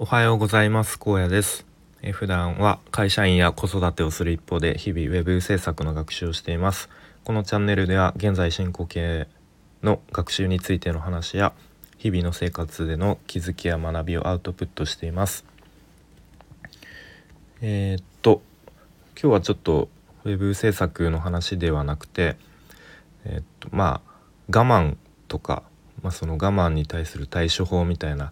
おはようございます。荒野です。え普段は会社員や子育てをする一方で日々ウェブ制作の学習をしています。このチャンネルでは現在進行形の学習についての話や日々の生活での気づきや学びをアウトプットしています。えー、っと今日はちょっとウェブ制作の話ではなくてえー、っとまあ我慢とか、まあ、その我慢に対する対処法みたいな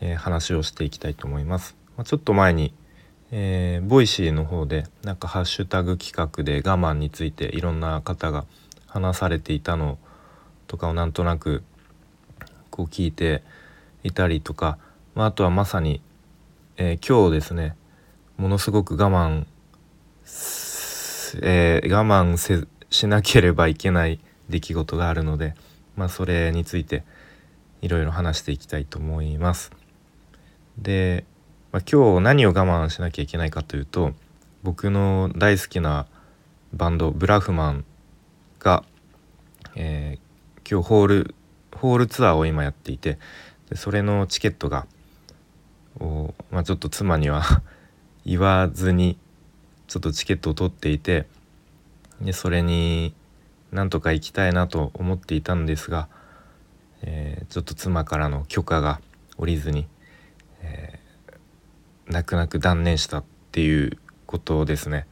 えー、話をしていきたいと思います。まあ、ちょっと前に、えー、ボイシーの方でなんかハッシュタグ企画で我慢についていろんな方が話されていたのとかをなんとなくこう聞いていたりとか、まあ、あとはまさに、えー、今日ですねものすごく我慢、えー、我慢せしなければいけない出来事があるので、まあ、それについていろいろ話していきたいと思います。で、まあ、今日何を我慢しなきゃいけないかというと僕の大好きなバンドブラフマンが、えー、今日ホールホールツアーを今やっていてでそれのチケットがお、まあ、ちょっと妻には 言わずにちょっとチケットを取っていてでそれになんとか行きたいなと思っていたんですが、えー、ちょっと妻からの許可が下りずにえー、泣く泣く断念したっていうことですね。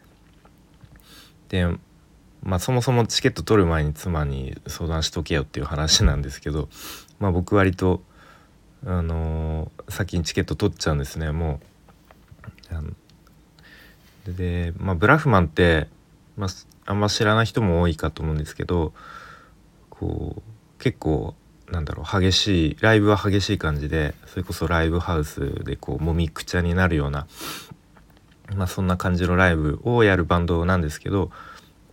でまあそもそもチケット取る前に妻に相談しとけよっていう話なんですけど、まあ、僕割と、あのー、先にチケット取っちゃうんですねもう。あのでまあ、ブラフマンって、まあ、あんま知らない人も多いかと思うんですけどこう結構なんだろう激しいライブは激しい感じでそれこそライブハウスでこうもみくちゃになるような、まあ、そんな感じのライブをやるバンドなんですけど、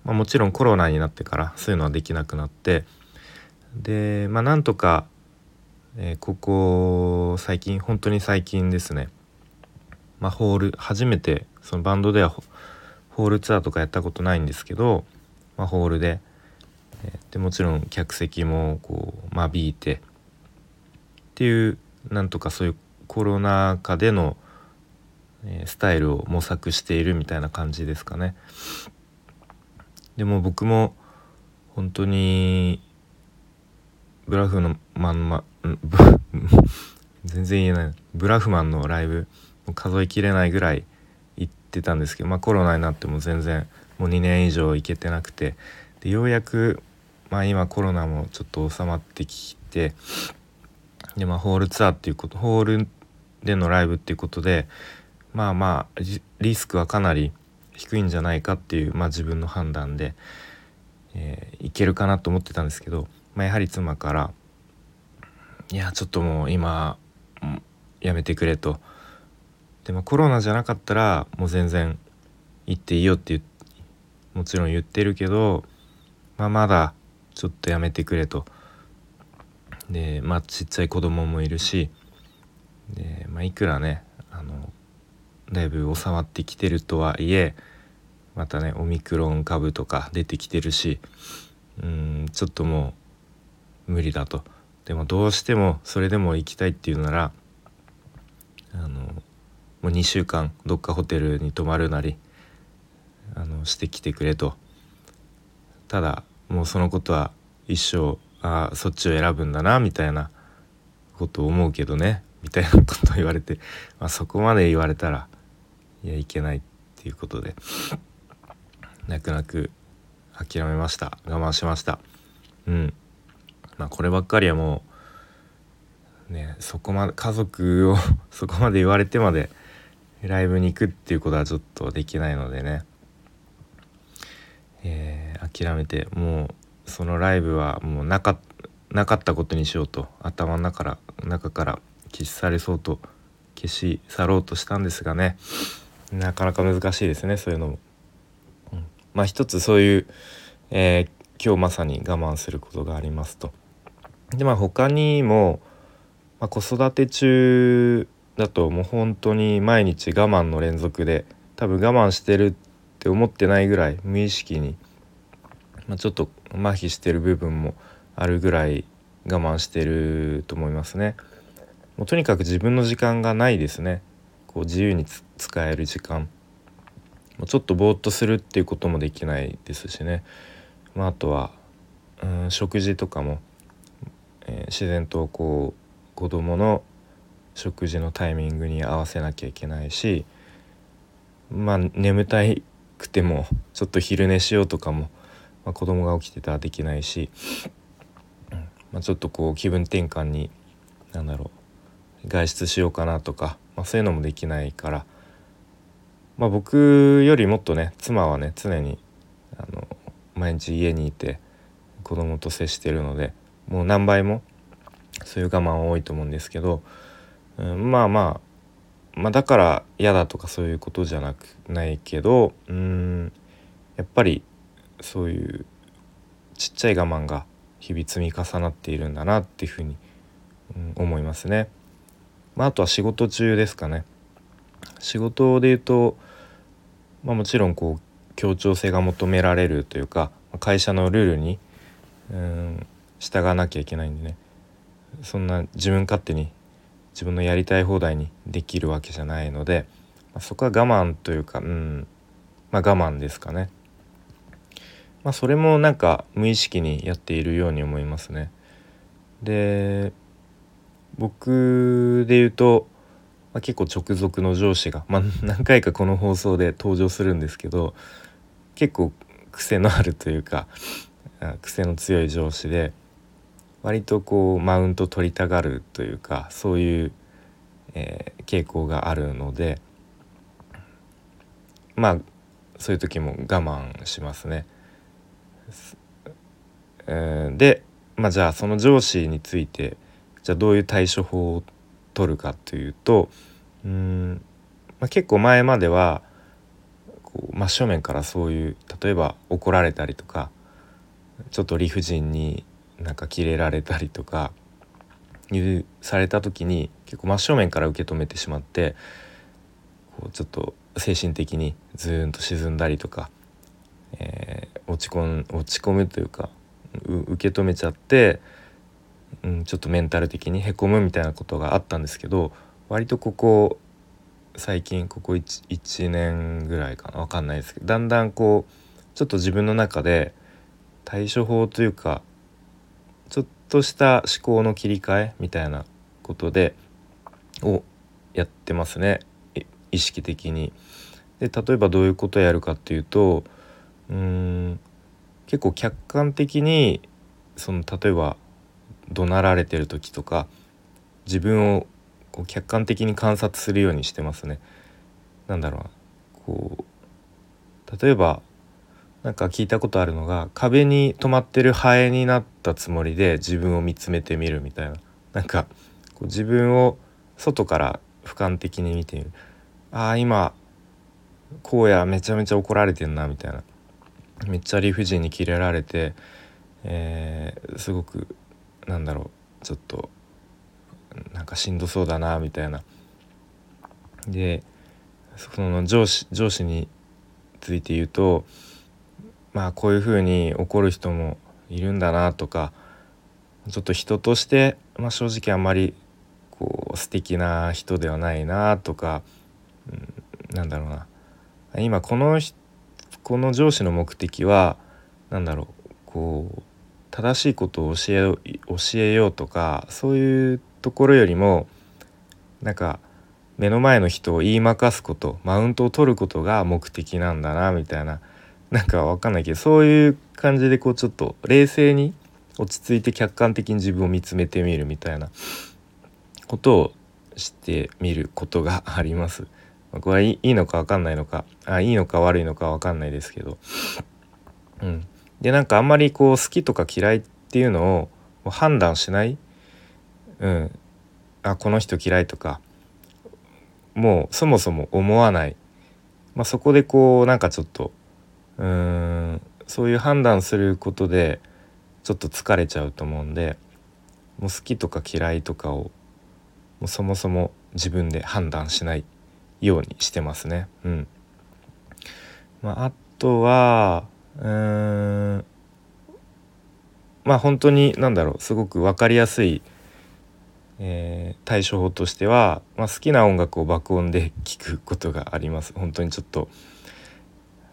まあ、もちろんコロナになってからそういうのはできなくなってでまあなんとか、えー、ここ最近本当に最近ですね、まあ、ホール初めてそのバンドではホールツアーとかやったことないんですけど、まあ、ホールで。でもちろん客席もこう間引いてっていうなんとかそういうコロナ禍での、スタイルを模索しているみたいな感じですかね。でも僕も本当にブラフのマンマ全然言えないブラフマンのライブ数えきれないぐらい行ってたんですけど、まあ、コロナになっても全然もう2年以上行けてなくてでようやくまあ今コロナもちょっと収まってきてでまあホールツアーっていうことホールでのライブっていうことでまあまあリスクはかなり低いんじゃないかっていう、まあ、自分の判断で、えー、いけるかなと思ってたんですけど、まあ、やはり妻から「いやちょっともう今やめてくれ」と。でもコロナじゃなかったらもう全然行っていいよってもちろん言ってるけど、まあ、まだちょっとやめてくれと。でまあちっちゃい子供もいるしで、まあ、いくらねあのだいぶ収まってきてるとはいえまたねオミクロン株とか出てきてるしうんちょっともう無理だと。でもどうしてもそれでも行きたいっていうならあのもう2週間どっかホテルに泊まるなりあのしてきてくれとただもうそのことは一生あそっちを選ぶんだなみたいなことを思うけどね。みたいなことを言われて、まあ、そこまで言われたらいやいけないっていうことで泣く泣く諦めました。我慢しました。うん。まあこればっかりはもうねそこまで家族を そこまで言われてまでライブに行くっていうことはちょっとできないのでね。えー、諦めてもうそのライブはもうなかなかったことにしようと頭の中から中から消し去れそうと消し去ろうとしたんですがねなかなか難しいですねそういうのも。うん、まあ一つそういう、えー、今日まさに我慢することがありますと。でまあ他にも、まあ、子育て中だともう本当に毎日我慢の連続で多分我慢してるってって思ってないぐらい無意識に、まあ、ちょっと麻痺してる部分もあるぐらい我慢してると思いますね。もうとにかく自分の時間がないですね。こう自由に使える時間。もうちょっとぼーっとするっていうこともできないですしね、まあ、あとはうん食事とかも、えー、自然とこう子供の食事のタイミングに合わせなきゃいけないしまあ眠たいくてもちょっと昼寝しようとかも、まあ、子供が起きてたらできないし、まあ、ちょっとこう気分転換に何だろう外出しようかなとか、まあ、そういうのもできないから、まあ、僕よりもっとね妻はね常にあの毎日家にいて子供と接してるのでもう何倍もそういう我慢は多いと思うんですけど、うん、まあまあまあだから嫌だとかそういうことじゃなくないけどうんやっぱりそういうちっちゃい我慢が日々積み重なっているんだなっていうふうに、うん、思いますね。まあ、あとは仕事中ですかね。仕事で言うと、まあ、もちろんこう協調性が求められるというか会社のルールにうん従わなきゃいけないんでねそんな自分勝手に自分のやりたい放題にできるわけじゃないので、まあ、そこは我慢というかうんまあ我慢ですかね。まあそれもなんか無意識にやっているように思いますね。で僕で言うと、まあ、結構直属の上司が、まあ、何回かこの放送で登場するんですけど結構癖のあるというか癖の強い上司で割とこうマウント取りたがるというかそういう、えー、傾向があるのでまあそういう時も我慢しますね。えー、で、まあ、じゃあその上司についてじゃあどういう対処法を取るかというとうん、まあ、結構前まではこう真正面からそういう例えば怒られたりとかちょっと理不尽になんかキレられたりとかされた時に結構真正面から受け止めてしまってこうちょっと精神的にズーンと沈んだりとか、えー、落ち込ん落ち込むというか受け止めちゃって、うん、ちょっとメンタル的にへこむみたいなことがあったんですけど割とここ最近ここ 1, 1年ぐらいかな分かんないですけどだんだんこうちょっと自分の中で対処法というかちょっとした思考の切り替えみたいなことでをやってますね意識的に。で例えばどういうことをやるかっていうとうん結構客観的にその例えば怒鳴られてる時とか自分をこう客観的に観察するようにしてますね。なんだろうこう例えばなんか聞いたことあるのが壁に止まってるハエになったつもりで自分を見つめてみるみたいな。なんかこう自分を外から俯瞰的に見てみる。ああ今荒野めちゃめちゃ怒られてんなみたいな。めっちゃ理不尽にキレられて、えー、すごくなんだろうちょっとなんかしんどそうだなみたいな。でその上司上司について言うとまあこういうふうに怒る人もいるんだなとかちょっと人として、まあ、正直あんまりこう素敵な人ではないなとか、うん、なんだろうな。今このこの上司の目的は何だろうこう正しいことを教え教えようとかそういうところよりもなんか目の前の人を言いまかすことマウントを取ることが目的なんだなみたいな。なんかわかんないけどそういう感じでこうちょっと冷静に落ち着いて客観的に自分を見つめてみるみたいなことをしてみることがあります。これはいいのか分かんないのかあいいのか悪いのか分かんないですけど、うん、でなんかあんまりこう好きとか嫌いっていうのを判断しない、うん、あこの人嫌いとか。もうそもそも思わない、まあ、そこでこうなんかちょっとうーん。そういう判断することでちょっと疲れちゃうと思うんでもう好きとか嫌いとかをもうそもそも自分で判断しないようにしてますね。うん。まあ、あとはうん。まあ本当に何だろうすごく分かりやすい、えー、対処法としては、まあ、好きな音楽を爆音で聴くことがあります。本当にちょっと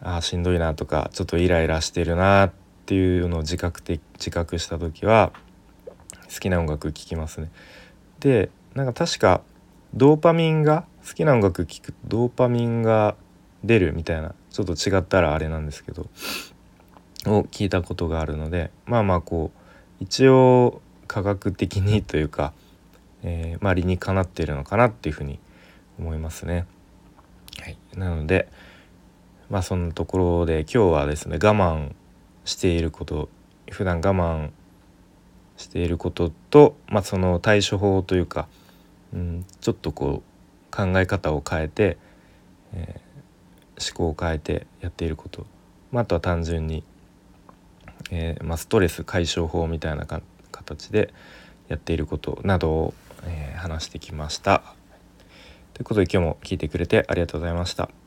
あしんどいなとかちょっとイライラしてるなっていうのを自覚的自覚した時は好きな音楽聴きますね。でなんか確かドーパミンが好きな音楽聴くとドーパミンが出るみたいなちょっと違ったらあれなんですけどを聞いたことがあるのでまあまあこう一応科学的にというか、えー、まあ理にかなっているのかなっていうふうに思いますね。はい、なのでまあそんなところで今日はですね我慢していること普段我慢していることと、まあ、その対処法というか、うん、ちょっとこう考え方を変えて、えー、思考を変えてやっていること、まあ、あとは単純に、えーまあ、ストレス解消法みたいな形でやっていることなどを、えー、話してきました。ということで今日も聞いてくれてありがとうございました。